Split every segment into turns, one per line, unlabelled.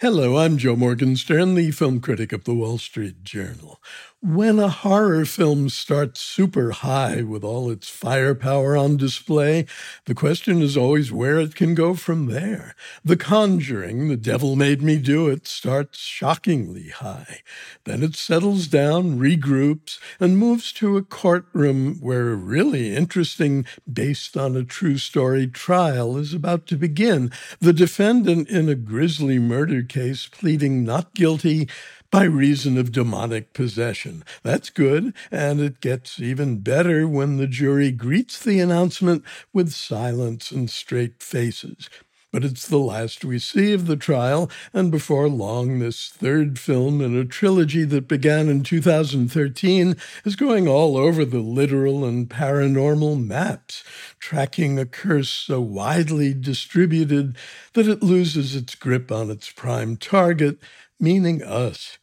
Hello, I'm Joe Morgenstern, the film critic of the Wall Street Journal. When a horror film starts super high with all its firepower on display, the question is always where it can go from there. The Conjuring, The Devil Made Me Do It, starts shockingly high. Then it settles down, regroups, and moves to a courtroom where a really interesting, based on a true story trial is about to begin. The defendant in a grisly murder case pleading not guilty by reason of demonic possession. That's good, and it gets even better when the jury greets the announcement with silence and straight faces. But it's the last we see of the trial, and before long, this third film in a trilogy that began in 2013 is going all over the literal and paranormal maps, tracking a curse so widely distributed that it loses its grip on its prime target, meaning us.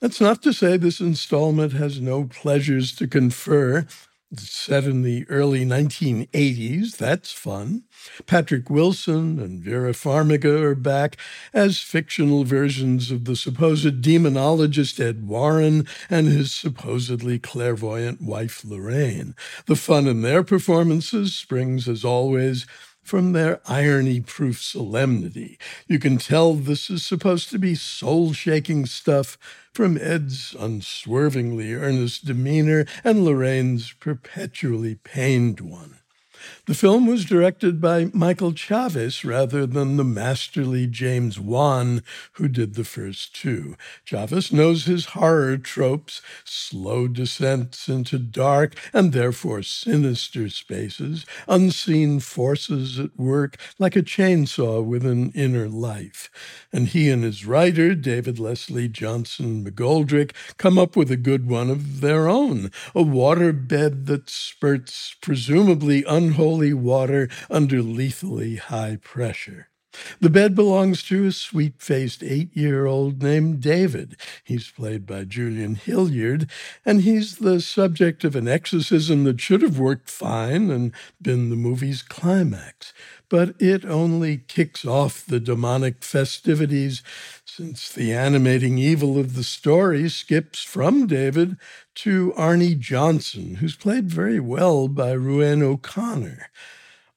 That's not to say this installment has no pleasures to confer. Set in the early 1980s. That's fun. Patrick Wilson and Vera Farmiga are back as fictional versions of the supposed demonologist Ed Warren and his supposedly clairvoyant wife Lorraine. The fun in their performances springs, as always, from their irony proof solemnity. You can tell this is supposed to be soul shaking stuff from Ed's unswervingly earnest demeanor and Lorraine's perpetually pained one. The film was directed by Michael Chaves rather than the masterly James Wan, who did the first two. Chaves knows his horror tropes, slow descents into dark and therefore sinister spaces, unseen forces at work like a chainsaw with an inner life. And he and his writer, David Leslie Johnson McGoldrick, come up with a good one of their own, a waterbed that spurts presumably unholy water under lethally high pressure. The bed belongs to a sweet faced eight year old named David. He's played by Julian Hilliard, and he's the subject of an exorcism that should have worked fine and been the movie's climax. But it only kicks off the demonic festivities since the animating evil of the story skips from David to Arne Johnson, who's played very well by Ruairi O'Connor.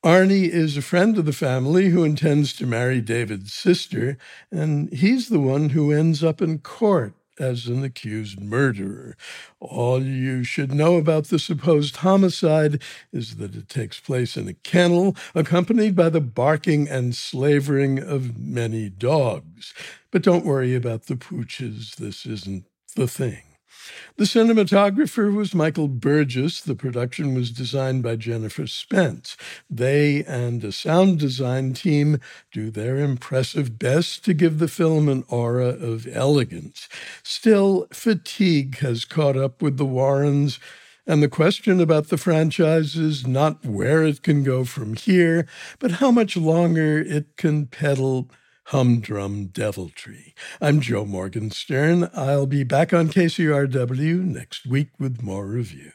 Arne is a friend of the family who intends to marry David's sister, and he's the one who ends up in court as an accused murderer. All you should know about the supposed homicide is that it takes place in a kennel, accompanied by the barking and slavering of many dogs. But don't worry about the pooches, this isn't the thing. The cinematographer was Michael Burgess. The production was designed by Jennifer Spence. They and a sound design team do their impressive best to give the film an aura of elegance. Still, fatigue has caught up with the Warrens. And the question about the franchise is not where it can go from here, but how much longer it can peddle humdrum deviltry. I'm Joe Morgenstern. I'll be back on KCRW next week with more reviews.